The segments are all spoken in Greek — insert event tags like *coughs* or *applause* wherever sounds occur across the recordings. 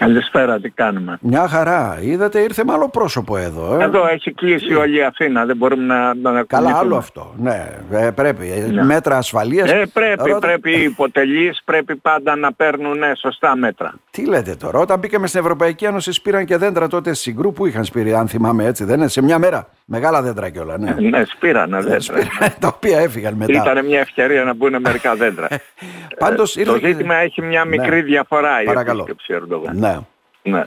Καλησπέρα, τι κάνουμε; Μια χαρά. Είδατε, ήρθε με άλλο πρόσωπο εδώ. Ε. Εδώ έχει κλείσει όλη η Αθήνα, δεν μπορούμε να, να Καλά, άλλο αυτό. Ναι, ε, πρέπει. Ε, ναι. Μέτρα ασφαλείας. Ε, πρέπει, Ρώτα... πρέπει οι υποτελείς πρέπει πάντα να παίρνουν ναι, σωστά μέτρα. Τι λέτε τώρα, όταν μπήκαμε στην Ευρωπαϊκή Ένωση σπήραν και δέντρα τότε συγκρού που είχαν σπήρει, αν θυμάμαι έτσι, δεν είναι, σε μια μέρα. Μεγάλα δέντρα κιόλα, ναι. ναι, σπήραν δέντρα. Σπήραν, *laughs* τα οποία έφυγαν μετά. Ήταν μια ευκαιρία να μπουν μερικά δέντρα. *laughs* Πάντως, το ζήτημα έχει μια μικρή ναι. διαφορά η Παρακαλώ. Ναι. Ναι.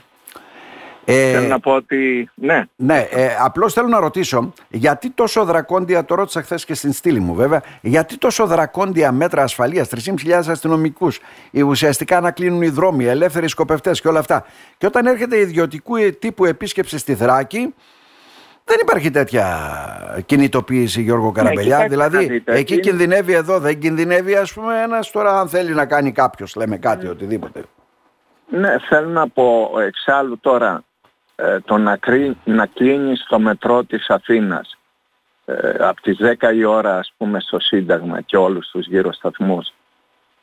Ε, θέλω να πω ότι ναι. Ναι, ε, απλώς θέλω να ρωτήσω γιατί τόσο δρακόντια, το ρώτησα χθες και στην στήλη μου βέβαια, γιατί τόσο δρακόντια μέτρα ασφαλείας, 3.500 αστυνομικούς, ουσιαστικά να κλείνουν οι δρόμοι, ελεύθεροι σκοπευτές και όλα αυτά. Και όταν έρχεται ιδιωτικού τύπου επίσκεψη στη Θράκη, δεν υπάρχει τέτοια κινητοποίηση Γιώργο ναι, Καραμπελιά. Ναι, δηλαδή εκεί κινδυνεύει εδώ, δεν κινδυνεύει ας πούμε ένας τώρα αν θέλει να κάνει κάποιος λέμε κάτι, οτιδήποτε. Ναι, θέλω να πω εξάλλου τώρα ε, το να, κρύ, να κλείνεις στο μετρό της Αθήνας ε, από τις 10 η ώρα ας πούμε στο Σύνταγμα και όλους τους γύρω σταθμούς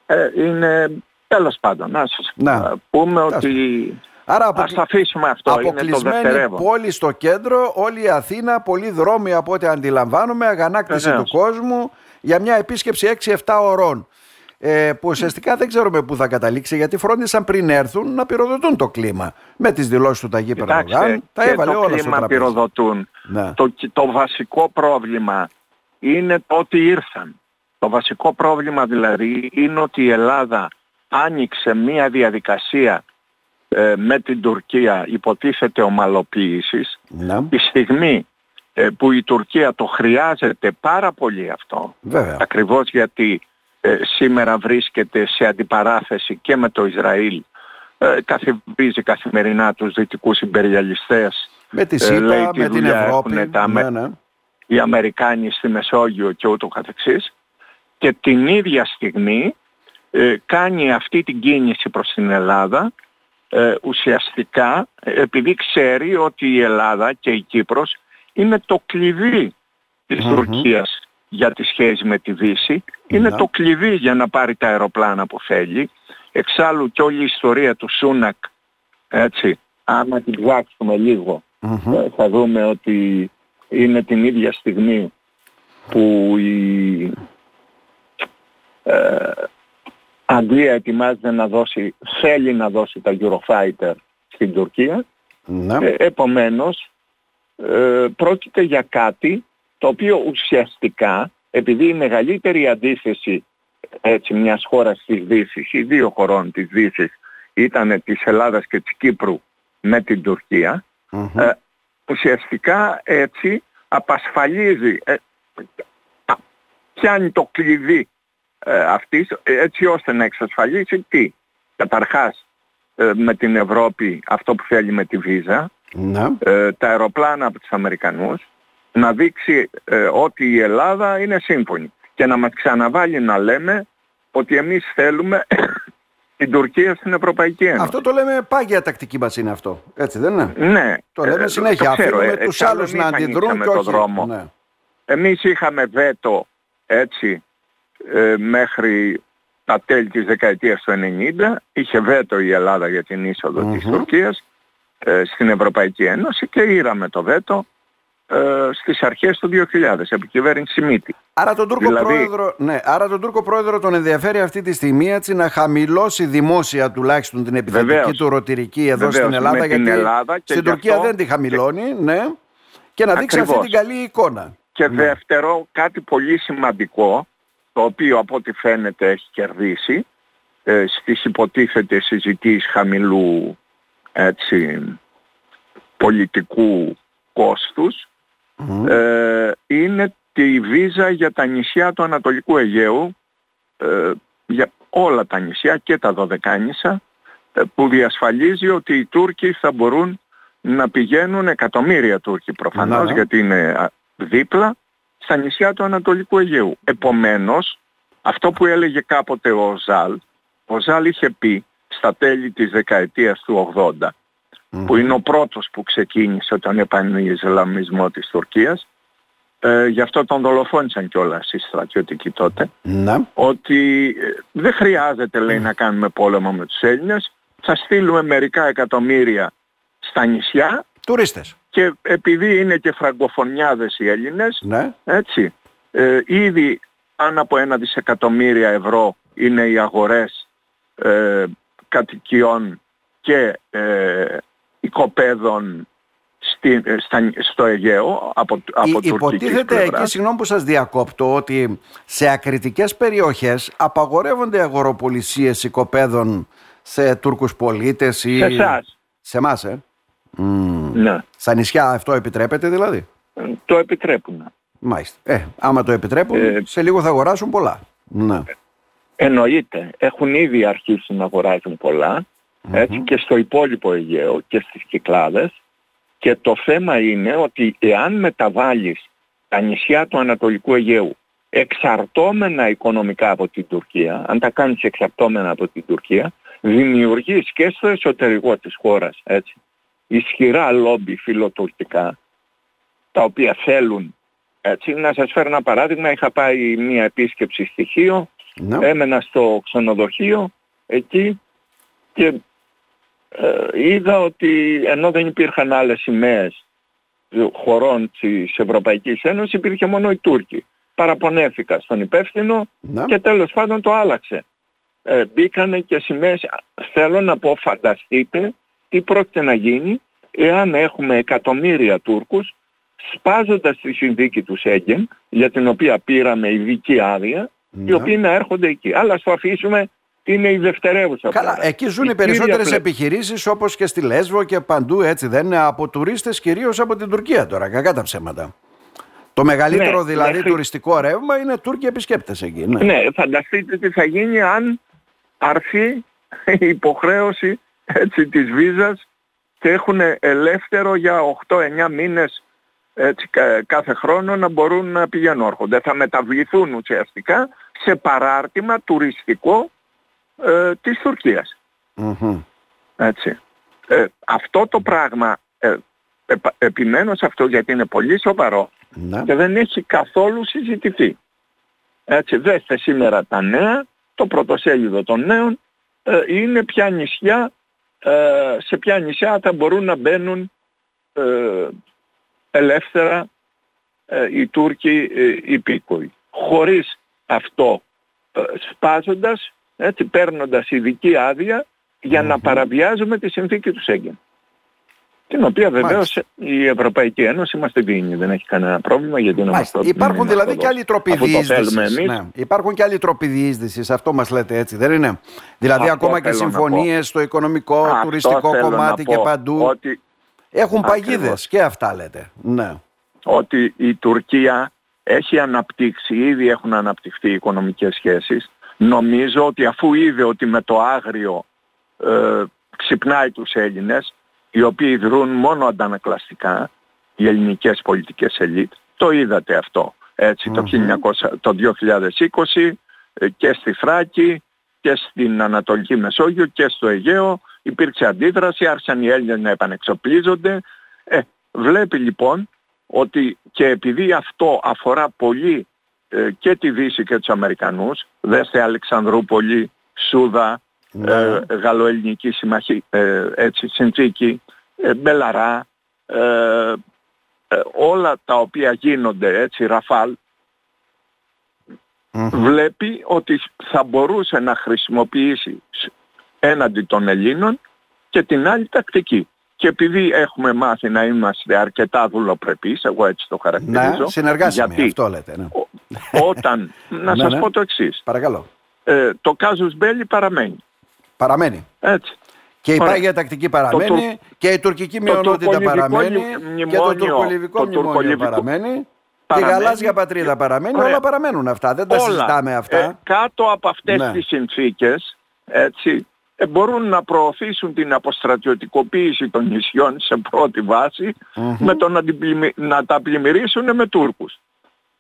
ε, είναι τέλος πάντων να σας να. πούμε ότι Άρα απο... Ας αφήσουμε αυτό, είναι το δευτερεύον. πόλη στο κέντρο, όλη η Αθήνα, πολλοί δρόμοι από ό,τι αντιλαμβάνομαι, αγανάκτηση του κόσμου για μια επίσκεψη 6-7 ωρών ε, που ουσιαστικά δεν ξέρουμε πού θα καταλήξει γιατί φρόντισαν πριν έρθουν να πυροδοτούν το κλίμα. Με τις δηλώσεις του Ταγί Περδογάν τα έβαλε όλα στο τραπέζι. πυροδοτούν. Ναι. Το, το βασικό πρόβλημα είναι το ότι ήρθαν. Το βασικό πρόβλημα δηλαδή είναι ότι η Ελλάδα άνοιξε μία διαδικασία ε, με την Τουρκία υποτίθεται ομαλοποίησης ναι. τη στιγμή ε, που η Τουρκία το χρειάζεται πάρα πολύ αυτό Βέβαια. ακριβώς γιατί ε, σήμερα βρίσκεται σε αντιπαράθεση και με το Ισραήλ ε, καθημερινά τους δυτικούς υπεριαλιστές με τη ΣΥΠΑ, ε, με την Ευρώπη. τα, ναι, ναι. οι Αμερικάνοι στη Μεσόγειο και ούτω καθεξής. Και την ίδια στιγμή ε, κάνει αυτή την κίνηση προς την Ελλάδα ε, ουσιαστικά επειδή ξέρει ότι η Ελλάδα και η Κύπρος είναι το κλειδί της Τουρκίας για τη σχέση με τη Δύση. Είναι το κλειδί για να πάρει τα αεροπλάνα που θέλει. Εξάλλου και όλη η ιστορία του Σούνακ, έτσι, άμα την ψάξουμε ε, θα δούμε ότι είναι την ίδια στιγμή που η ε, Αγγλία ετοιμάζεται να δώσει, θέλει να δώσει τα Eurofighter στην Τουρκία. Ναι. Ε, επομένως, ε, πρόκειται για κάτι το οποίο ουσιαστικά, επειδή η μεγαλύτερη αντίθεση έτσι μιας χώρας της Δύσης ή δύο χωρών της Δύσης ήταν της Ελλάδας και της Κύπρου με την τουρκια ε, ουσιαστικά έτσι απασφαλίζει, ε, πιάνει το κλειδί ε, αυτής έτσι ώστε να εξασφαλίσει τι; Καταρχάς ε, με την Ευρώπη αυτό που θέλει με τη βίζα, ναι. ε, τα αεροπλάνα από τους Αμερικανούς, να δείξει ε, ότι η Ελλάδα είναι σύμφωνη και να μας ξαναβάλει να λέμε ότι εμείς θέλουμε *coughs* την Τουρκία στην Ευρωπαϊκή Ένωση. Αυτό το λέμε πάγια τακτική μας είναι αυτό. Έτσι δεν είναι; Ναι. Το λέμε ε, συνέχεια. Το ξέρω, Αφήνουμε ε, τους άλλους να αντιδρούν και όχι. Δρόμο. Ναι. Εμείς είχαμε βέτο έτσι ε, μέχρι τα τέλη της δεκαετίας του 90. Είχε βέτο η Ελλάδα για την είσοδο mm-hmm. της Τουρκίας ε, στην Ευρωπαϊκή Ένωση και ήραμε το βέτο ε, στις αρχές του 2000, επί κυβέρνηση Μήτη. Άρα τον, Τούρκο δηλαδή... πρόεδρο, ναι, άρα τον Τούρκο πρόεδρο τον ενδιαφέρει αυτή τη στιγμή έτσι να χαμηλώσει δημόσια τουλάχιστον την επιθετική του ροτηρική εδώ Βεβαίως, στην Ελλάδα γιατί Ελλάδα και στην Τουρκία δεν τη χαμηλώνει ναι, και να δείξει αυτή την καλή εικόνα. Και ναι. δεύτερο κάτι πολύ σημαντικό το οποίο από ό,τι φαίνεται έχει κερδίσει ε, στις υποτίθεται συζητήσεις χαμηλού έτσι, πολιτικού κόστους ε, είναι τη βίζα για τα νησιά του Ανατολικού Αιγαίου, ε, για όλα τα νησιά και τα Δωδεκάνησα, ε, που διασφαλίζει ότι οι Τούρκοι θα μπορούν να πηγαίνουν εκατομμύρια Τούρκοι προφανώς, γιατί είναι δίπλα, στα νησιά του Ανατολικού Αιγαίου. Επομένως, αυτό που έλεγε κάποτε ο Ζαλ, ο Ζαλ είχε πει στα τέλη της δεκαετίας του 80, που είναι ο πρώτος που ξεκίνησε τον επανεισλαμισμό της Τουρκίας, ε, γι' αυτό τον δολοφόνησαν κιόλας οι στρατιωτικοί τότε, ναι. ότι ε, δεν χρειάζεται λέει να κάνουμε πόλεμο με τους Έλληνες, θα στείλουμε μερικά εκατομμύρια στα νησιά. Τουρίστες. Και επειδή είναι και φραγκοφωνιάδες οι Έλληνες, ναι. έτσι, ε, ήδη πάνω από ένα δισεκατομμύρια ευρώ είναι οι αγορές ε, κατοικιών και ε, οικοπαίδων στη, στα, στο Αιγαίο από, από Υ, Υποτίθεται εκεί, συγγνώμη που σας διακόπτω, ότι σε ακριτικές περιοχές απαγορεύονται αγοροπολισίες οικοπαίδων σε Τούρκους πολίτες ή... Σε εσάς. Σε εμάς, ε; Ναι. Στα νησιά αυτό επιτρέπεται δηλαδή; Το επιτρέπουν. Μάλιστα. Ε, άμα το επιτρέπουν, ε, σε λίγο θα αγοράσουν πολλά. Ναι. Εννοείται. Έχουν ήδη αρχίσει να αγοράζουν έτσι, και στο υπόλοιπο Αιγαίο και στις Κυκλάδες. Και το θέμα είναι ότι εάν μεταβάλεις τα νησιά του Ανατολικού Αιγαίου εξαρτώμενα οικονομικά από την Τουρκία, αν τα κάνεις εξαρτώμενα από την Τουρκία, δημιουργείς και στο εσωτερικό της χώρας έτσι, ισχυρά λόμπι φιλοτουρκικά, τα οποία θέλουν έτσι, να σας φέρω ένα παράδειγμα, είχα πάει μια επίσκεψη στοιχείο, ναι. έμενα στο ξενοδοχείο εκεί και ε, είδα ότι ενώ δεν υπήρχαν άλλες σημαίες χωρών της Ευρωπαϊκής Ένωσης υπήρχε μόνο η Τούρκη. Παραπονέθηκα στον υπεύθυνο ναι. και τέλος πάντων το άλλαξε. Ε, μπήκανε και σημαίες, θέλω να πω φανταστείτε τι πρόκειται να γίνει εάν έχουμε εκατομμύρια Τούρκους σπάζοντας τη συνθήκη του Σέγγεν, για την οποία πήραμε ειδική άδεια, οι ναι. οποίοι να έρχονται εκεί. Αλλά στο αφήσουμε είναι η δευτερεύουσα. Καλά, εκεί ζουν οι περισσότερες πλε... επιχειρήσεις όπως και στη Λέσβο και παντού έτσι. Δεν είναι από τουρίστες κυρίως από την Τουρκία τώρα, κακά τα ψέματα. Το μεγαλύτερο ναι, δηλαδή μέχρι... τουριστικό ρεύμα είναι Τούρκοι επισκέπτες εκεί. Ναι. ναι, φανταστείτε τι θα γίνει αν αρθεί η υποχρέωση έτσι, της βίζας και έχουν ελεύθερο για 8-9 μήνες έτσι, κάθε χρόνο να μπορούν να πηγαίνουν όρχονται. Θα μεταβληθούν ουσιαστικά σε παράρτημα τουριστικό ε, της τουρκιας Έτσι. Ε, αυτό το πράγμα, ε, επιμένω σε αυτό γιατί είναι πολύ σοβαρό ναι. και δεν έχει καθόλου συζητηθεί. Έτσι, δέστε σήμερα τα νέα, το πρωτοσέλιδο των νέων ε, είναι ποια νησιά, ε, σε ποια νησιά θα μπορούν να μπαίνουν ελεύθερα οι Τούρκοι υπήκοοι. Χωρίς αυτό σπάζοντας έτσι, παίρνοντας ειδική άδεια για να παραβιάζουμε τη συνθήκη του Σέγγεν. Την οποία βεβαίως η Ευρωπαϊκή Ένωση μας την δίνει. Δεν έχει κανένα πρόβλημα γιατί είναι αυτό. Υπάρχουν δηλαδή και άλλοι τρόποι διείσδυσης. Ναι. Υπάρχουν και άλλοι τρόποι διείσδυσης. Αυτό μας λέτε έτσι, δεν είναι; Δηλαδή ακόμα και συμφωνίες στο οικονομικό, αυτό τουριστικό κομμάτι και παντού. Ότι... Έχουν παγίδες και αυτά λέτε. Ναι. Ότι η Τουρκία έχει αναπτύξει, ήδη έχουν αναπτυχθεί οι οικονομικές σχέσεις Νομίζω ότι αφού είδε ότι με το άγριο ε, ξυπνάει τους Έλληνες, οι οποίοι δρούν μόνο αντανακλαστικά, οι ελληνικές πολιτικές ελίτ, το είδατε αυτό. Έτσι, το, 1900, το 2020 ε, και στη Θράκη και στην Ανατολική Μεσόγειο και στο Αιγαίο υπήρξε αντίδραση, άρχισαν οι Έλληνες να επανεξοπλίζονται. Ε, βλέπει λοιπόν ότι και επειδή αυτό αφορά πολύ ε, και τη Δύση και τους Αμερικανούς, δέστε Αλεξανδρούπολη, Σούδα, ναι. ε, Γαλλοελληνική συμμαχία, ε, έτσι, συνθήκη, ε, Μπελαρά, ε, όλα τα οποία γίνονται έτσι, Ραφάλ, βλέπει ότι θα μπορούσε να χρησιμοποιήσει έναντι των Ελλήνων και την άλλη τακτική. Και επειδή έχουμε μάθει να είμαστε αρκετά δουλοπρεπείς, εγώ έτσι το χαρακτηρίζω. Ναι, συνεργάσιμοι, γιατί αυτό λέτε. Ναι. *laughs* Όταν, να ναι, σας ναι. πω το εξής. Παρακαλώ. Ε, το κάζους μπέλι παραμένει. Παραμένει. Έτσι. Και η πάγια τακτική παραμένει το, και η τουρκική μειονότητα παραμένει και το τουρκολιβικό μνημόνιο παραμένει. Και η γαλάζια πατρίδα παραμένει, όλα παραμένουν αυτά, δεν τα συζητάμε αυτά. Ε, κάτω από αυτές ναι. τις συνθήκες, έτσι, ε, μπορούν να προωθήσουν την αποστρατιωτικοποίηση των νησιών σε πρώτη με το να, να τα πλημμυρίσουν με Τούρκους.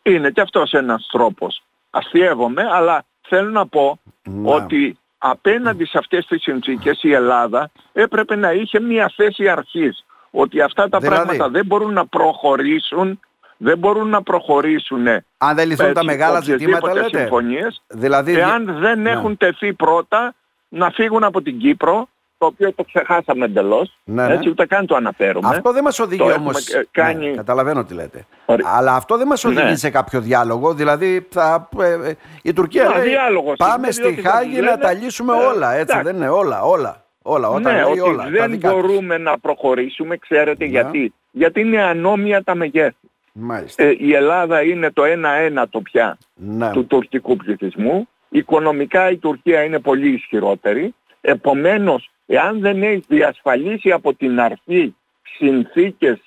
Είναι και αυτός ένας τρόπος. Αστειεύομαι, αλλά θέλω να πω ότι απέναντι σε αυτές τις συνθήκες η Ελλάδα έπρεπε να είχε μια θέση αρχής. Ότι αυτά τα δηλαδή; πράγματα δεν μπορούν να προχωρήσουν δεν μπορούν να προχωρήσουν αν δεν λυθούν τα μεγάλα ζητήματα λέτε; συμφωνίες δηλαδή... εάν δεν ναι. έχουν τεθεί πρώτα να φύγουν από την Κύπρο το οποίο το ξεχάσαμε εντελώς, Ναι, ναι. έτσι ούτε καν το αναφέρουμε. Αυτό δεν μας οδηγεί Το όμως... έχουμε, ε, κάνει- Ναι, καταλαβαίνω τι λέτε. Ωραία. Αλλά αυτό δεν μας οδηγεί Ναι. σε κάποιο διάλογο. Δηλαδή θα, ε, ε, η Τουρκία Μα, λέει διάλογος πάμε είναι, στη διότι θα Χάγη τους να λένε, τα λύσουμε ε, όλα. Έτσι εντάξει. δεν είναι όλα, όλα. Όλα, όταν ναι, λέει ότι όλα. τα δεν δικά τους. μπορούμε να προχωρήσουμε, ξέρετε Ναι. γιατί. Γιατί είναι ανώμια τα μεγέθη. Μάλιστα. Ε, η Ελλάδα είναι το 1 ένατο πια ναι. του τουρκικού πληθυσμού. Οικονομικά η Τουρκία είναι πολύ ισχυρότερη. Επομένως, εάν δεν έχει διασφαλίσει από την αρχή συνθήκες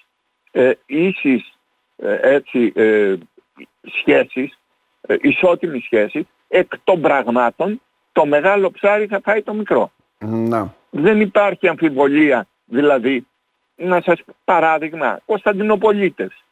ε, ίσης ε, έτσι, ε, σχέσεις, ε, ισότιμης σχέσης, εκ των πραγμάτων το μεγάλο ψάρι θα φάει το μικρό. Ναι. Δεν υπάρχει αμφιβολία, δηλαδή, να σας παράδειγμα, Κωνσταντινοπολίτες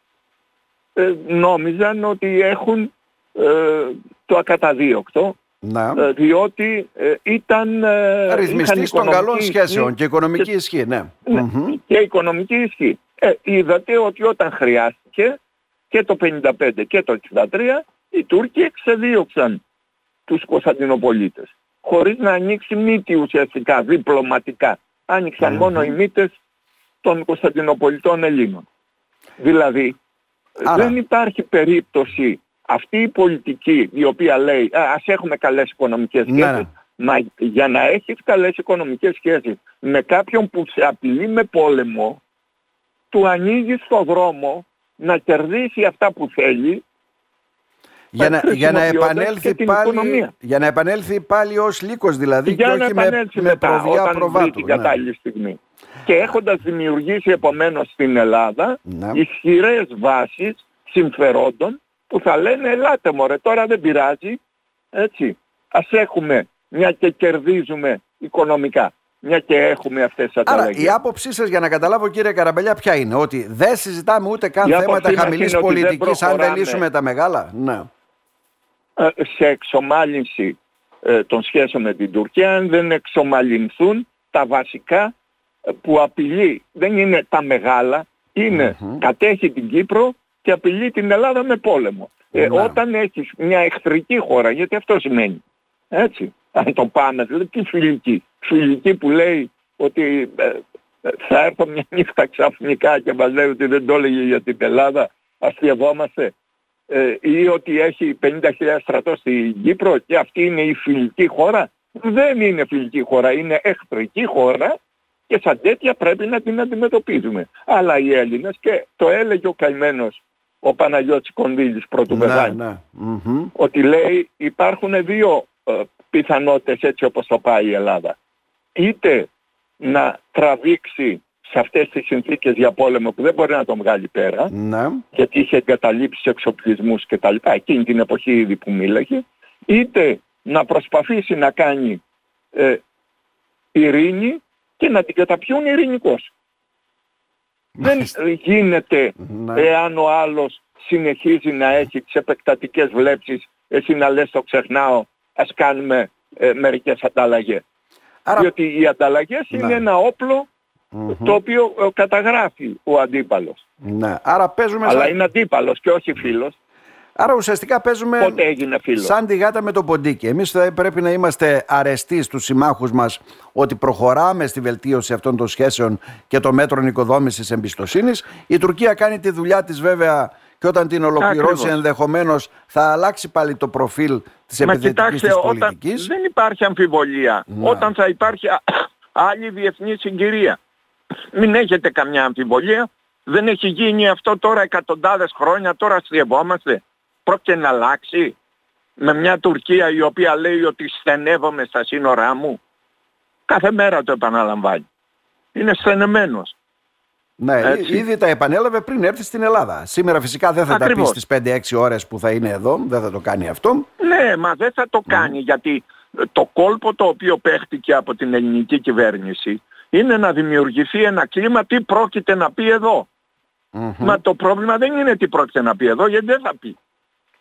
ε, νόμιζαν ότι έχουν ε, το ακαταδίωκτο Ναι. ε, διότι ε, ήταν ε, Ρυθμιστής είχαν των καλών οικονομική σχέσεων ισχύ και οικονομική ισχύ, ναι. ναι, Μμμ. και οικονομική ισχύ. Ε, είδατε ότι όταν χρειάστηκε και το 55 και το 63 οι Τούρκοι εξεδίωξαν τους Κωνσταντινοπολίτες χωρίς να ανοίξει μύτη ουσιαστικά διπλωματικά. Άνοιξαν Μμμ. μόνο οι μύτες των Κωνσταντινοπολιτών Ελλήνων. Δηλαδή Άρα. δεν υπάρχει περίπτωση αυτή η πολιτική η οποία λέει «Α, ας έχουμε καλές οικονομικές Ναι, σχέσεις ναι. Μα για να έχεις καλές οικονομικές σχέσεις με κάποιον που σε απειλεί με πόλεμο, του ανοίγεις το δρόμο να κερδίσει αυτά που θέλει Για να, για, να χρησιμοποιώντας επανέλθει και την πάλι, οικονομία. για να επανέλθει πάλι ως λύκος δηλαδή για και να όχι με, επανέλθει με μετά προβιά όταν βρει προβάτου. την ναι. κατάλληλη στιγμή. Και έχοντας δημιουργήσει επομένως στην Ελλάδα Ναι. ισχυρές βάσεις συμφερόντων που θα λένε ελάτε μωρέ τώρα δεν πειράζει έτσι ας έχουμε μια και κερδίζουμε οικονομικά μια και έχουμε αυτές τις Άρα ανταλλαγές. η άποψή σας για να καταλάβω κύριε Καραμπελιά ποια είναι ότι δεν συζητάμε ούτε καν Η άποψή θέματα μας χαμηλής είναι ότι δεν πολιτικής αν δεν προχωράμε. λύσουμε τα μεγάλα; Ναι. ε, σε εξομάλυνση ε, των σχέσεων με την Τουρκία αν δεν εξομαλυνθούν τα βασικά ε, που απειλεί. Δεν είναι τα μεγάλα, είναι Μμμ. κατέχει την Κύπρο και απειλεί την Ελλάδα με πόλεμο. Ε, Ναι. όταν έχεις μια εχθρική χώρα, γιατί αυτό σημαίνει, έτσι, αν το πάμε, δηλαδή τι φιλική. Φιλική που λέει ότι ε, ε, θα έρθω μια νύχτα ξαφνικά και μας λέει ότι δεν το έλεγε για την Ελλάδα, αστειευόμαστε ε, ή ότι έχει 50.000 στρατό στην Κύπρο και αυτή είναι η φιλική χώρα. Δεν είναι φιλική χώρα, είναι εχθρική χώρα και σαν τέτοια πρέπει να την αντιμετωπίζουμε. Αλλά οι Έλληνες και το έλεγε ο καημένος ο Παναγιώτης Κονδύλης πρώτου Ναι, Βεδάνη, ναι. Μμμ. ότι λέει υπάρχουν δύο ε, πιθανότητες έτσι όπως το πάει η Ελλάδα. Είτε να τραβήξει σε αυτές τις συνθήκες για πόλεμο που δεν μπορεί να τον βγάλει πέρα, Ναι. γιατί είχε εγκαταλείψει εξοπλισμούς και τα λοιπά, εκείνη την εποχή ήδη που μίλαγε, είτε να προσπαθήσει να κάνει ε, ειρήνη και να την καταπιούν ειρηνικώς. Δεν Μάλιστα. γίνεται Ναι. εάν ο άλλος συνεχίζει να έχει τις επεκτατικές βλέψεις, εσύ να λες το ξεχνάω, ας κάνουμε ε, μερικές ανταλλαγές. Άρα, Διότι οι ανταλλαγές Ναι. είναι ένα όπλο Μμμ. το οποίο ε, καταγράφει ο αντίπαλος. ναι. Άρα παίζουμε Αλλά σαν... είναι αντίπαλος και όχι φίλος. Άρα ουσιαστικά παίζουμε Πότε έγινε φίλος; σαν τη γάτα με το ποντίκι. Εμείς θα πρέπει να είμαστε αρεστοί στους συμμάχους μας ότι προχωράμε στη βελτίωση αυτών των σχέσεων και των μέτρων οικοδόμησης εμπιστοσύνης. Η Τουρκία κάνει τη δουλειά της βέβαια και όταν την ολοκληρώσει Ακριβώς. ενδεχομένως θα αλλάξει πάλι το προφίλ της Μα επιθετικής κοιτάξτε, της όταν πολιτικής. δεν υπάρχει αμφιβολία. Ναι. Όταν θα υπάρχει α- άλλη διεθνή συγκυρία. Μην έχετε καμιά αμφιβολία. Δεν έχει γίνει αυτό τώρα εκατοντάδες χρόνια, τώρα αστειευόμαστε. Πρόκειται να αλλάξει με μια Τουρκία η οποία λέει ότι στενεύομαι στα σύνορά μου. Κάθε μέρα το επαναλαμβάνει. Είναι στενεμένος. Ναι, Έτσι. ήδη τα επανέλαβε πριν έρθει στην Ελλάδα. Σήμερα φυσικά δεν θα Ακριβώς. τα πει στις 5-6 ώρες που θα είναι εδώ, δεν θα το κάνει αυτό. Ναι, μα δεν θα το κάνει γιατί το κόλπο το οποίο παίχτηκε από την ελληνική κυβέρνηση είναι να δημιουργηθεί ένα κλίμα τι πρόκειται να πει εδώ. Μμμ. Μα το πρόβλημα δεν είναι τι πρόκειται να πει εδώ γιατί δεν θα πει.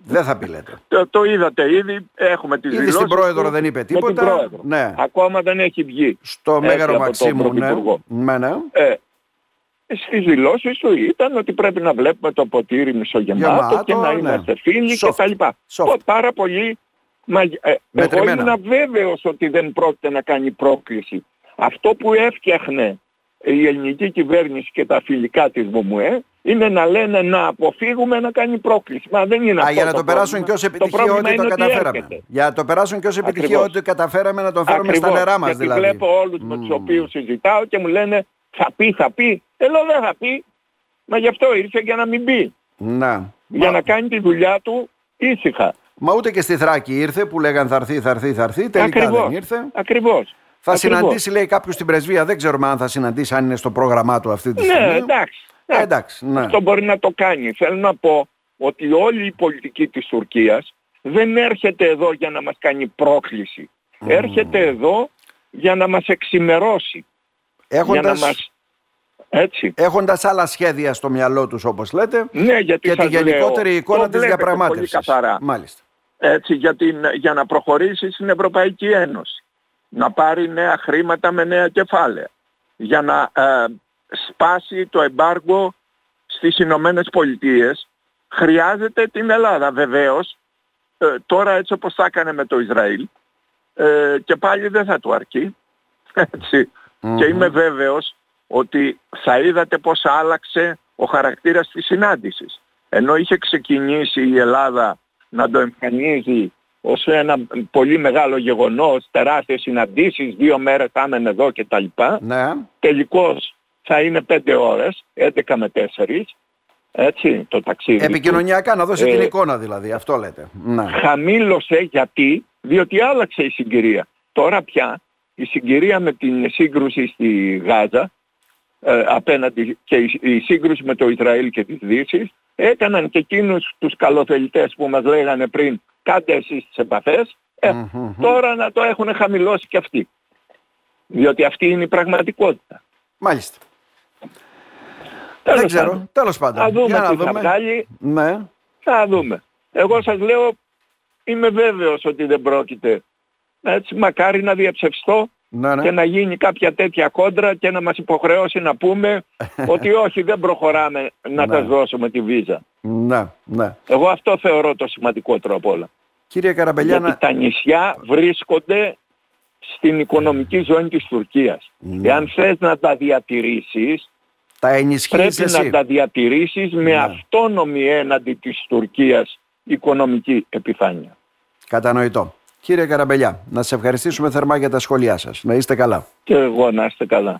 Δεν θα πει λέτε. Το, το είδατε ήδη, έχουμε τις Ήδη δηλώσεις στην πρόεδρο του δεν είπε με την τίποτα. πρόεδρο. Ναι. Ακόμα δεν έχει βγει. Στο Έτσι, Μέγαρο από τον Μαξίμου, ναι. Πρωθυπουργό. ναι, ναι. Ε, στις δηλώσεις του ήταν ότι πρέπει να βλέπουμε το ποτήρι μισογεμάτο Γεμάτο, και να ναι. είμαστε φίλοι Soft. και τα λοιπά. Soft. Ω, Πάρα πολύ... Μα, ε, εγώ Μετρημένα. είμαι βέβαιος ότι δεν πρόκειται να κάνει πρόκληση. Αυτό που έφτιαχνε η ελληνική κυβέρνηση και τα φιλικά της ΜΟΜΟΕ είναι να λένε να αποφύγουμε να κάνει πρόκληση. Μα δεν είναι Α, αυτό για να το, το περάσουν και ως επιτυχία ότι το καταφέραμε. Για να το περάσουν και ως επιτυχία ότι καταφέραμε να το φέρουμε στα νερά μας γιατί δηλαδή. βλέπω όλους με τους οποίους συζητάω και μου λένε θα πει, θα πει. Εδώ δεν θα πει. Μα γι' αυτό ήρθε για να μην πει. Να. Για Μα- να κάνει τη δουλειά του ήσυχα. Μα ούτε και στη Θράκη ήρθε που λέγαν θα έρθει, θα έρθει, θα έρθει. Τελικά Ακριβώς. δεν ήρθε. Ακριβώς. Θα Ακριβώς. συναντήσει, λέει κάποιος στην πρεσβεία. Δεν ξέρουμε αν θα συναντήσει, αν είναι στο πρόγραμμά του αυτή τη στιγμή. Ναι, εντάξει. Ε, εντάξει, ναι. Αυτό μπορεί να το κάνει. Θέλω να πω ότι όλη η πολιτική της Τουρκίας δεν έρχεται εδώ για να μας κάνει πρόκληση. Έρχεται εδώ για να μας εξημερώσει. Για να Έχοντας, μας... Έτσι. έχοντας άλλα σχέδια στο μυαλό τους όπως λέτε Ναι, γιατί και τη σας γενικότερη λέω, εικόνα το της βλέπετε διαπραγμάτευσης. Πολύ καθαρά. Μάλιστα. Έτσι, για, την, για να προχωρήσει στην Ευρωπαϊκή Ένωση. Να πάρει νέα χρήματα με νέα κεφάλαια. Για να ε, σπάσει το εμπάργο στις Ηνωμένες Πολιτείες χρειάζεται την Ελλάδα. Βεβαίως, ε, τώρα έτσι όπως θα έκανε με το Ισραήλ ε, και πάλι δεν θα του αρκεί. *laughs* Έτσι. Και είμαι βέβαιος ότι θα είδατε πώς άλλαξε ο χαρακτήρας της συνάντησης. Ενώ είχε ξεκινήσει η Ελλάδα να το εμφανίζει ως ένα πολύ μεγάλο γεγονός, τεράστιες συναντήσεις, δύο μέρες θα είμαι εδώ κτλ. Ναι. Τελικώς θα είναι πέντε ώρες, 11 με 4, έτσι το ταξίδι. του. Επικοινωνιακά να δώσει Ε, την εικόνα δηλαδή. Αυτό λέτε. Ναι. χαμήλωσε γιατί, διότι άλλαξε η συγκυρία. Τώρα πια η συγκυρία με την σύγκρουση στη Γάζα ε, απέναντι και η, η σύγκρουση με το Ισραήλ και τις Δύσεις έκαναν και εκείνους τους καλοθελητές που μας λέγανε πριν κάντε εσείς τις επαφές ε, Μμμ. τώρα να το έχουν χαμηλώσει και αυτοί. Διότι αυτή είναι η πραγματικότητα. Μάλιστα. Τέλος Δεν ξέρω. πάντων. Τέλος πάντων. Θα δούμε Για να τι θα δούμε. βγάλει. Ναι. Θα δούμε. Εγώ σας λέω, είμαι βέβαιος ότι δεν πρόκειται. Έτσι, μακάρι να διαψευστώ Ναι, ναι. και να γίνει κάποια τέτοια κόντρα και να μας υποχρεώσει να πούμε *laughs* ότι όχι δεν προχωράμε να Ναι. τα δώσουμε τη βίζα. ναι, ναι. Εγώ αυτό θεωρώ το σημαντικότερο απ' όλα. Κύριε Καραμπελιά, Γιατί να... τα νησιά βρίσκονται στην οικονομική ζώνη της Τουρκίας. Ναι. Εάν θες να τα διατηρήσεις, τα ενισχύεις πρέπει εσύ. να τα διατηρήσεις με Ναι. αυτόνομη έναντι της Τουρκίας οικονομική επιφάνεια. Κατανοητό. Κύριε Καραμπελιά, να σε ευχαριστήσουμε θερμά για τα σχόλιά σας. Να είστε καλά. Και εγώ να είστε καλά.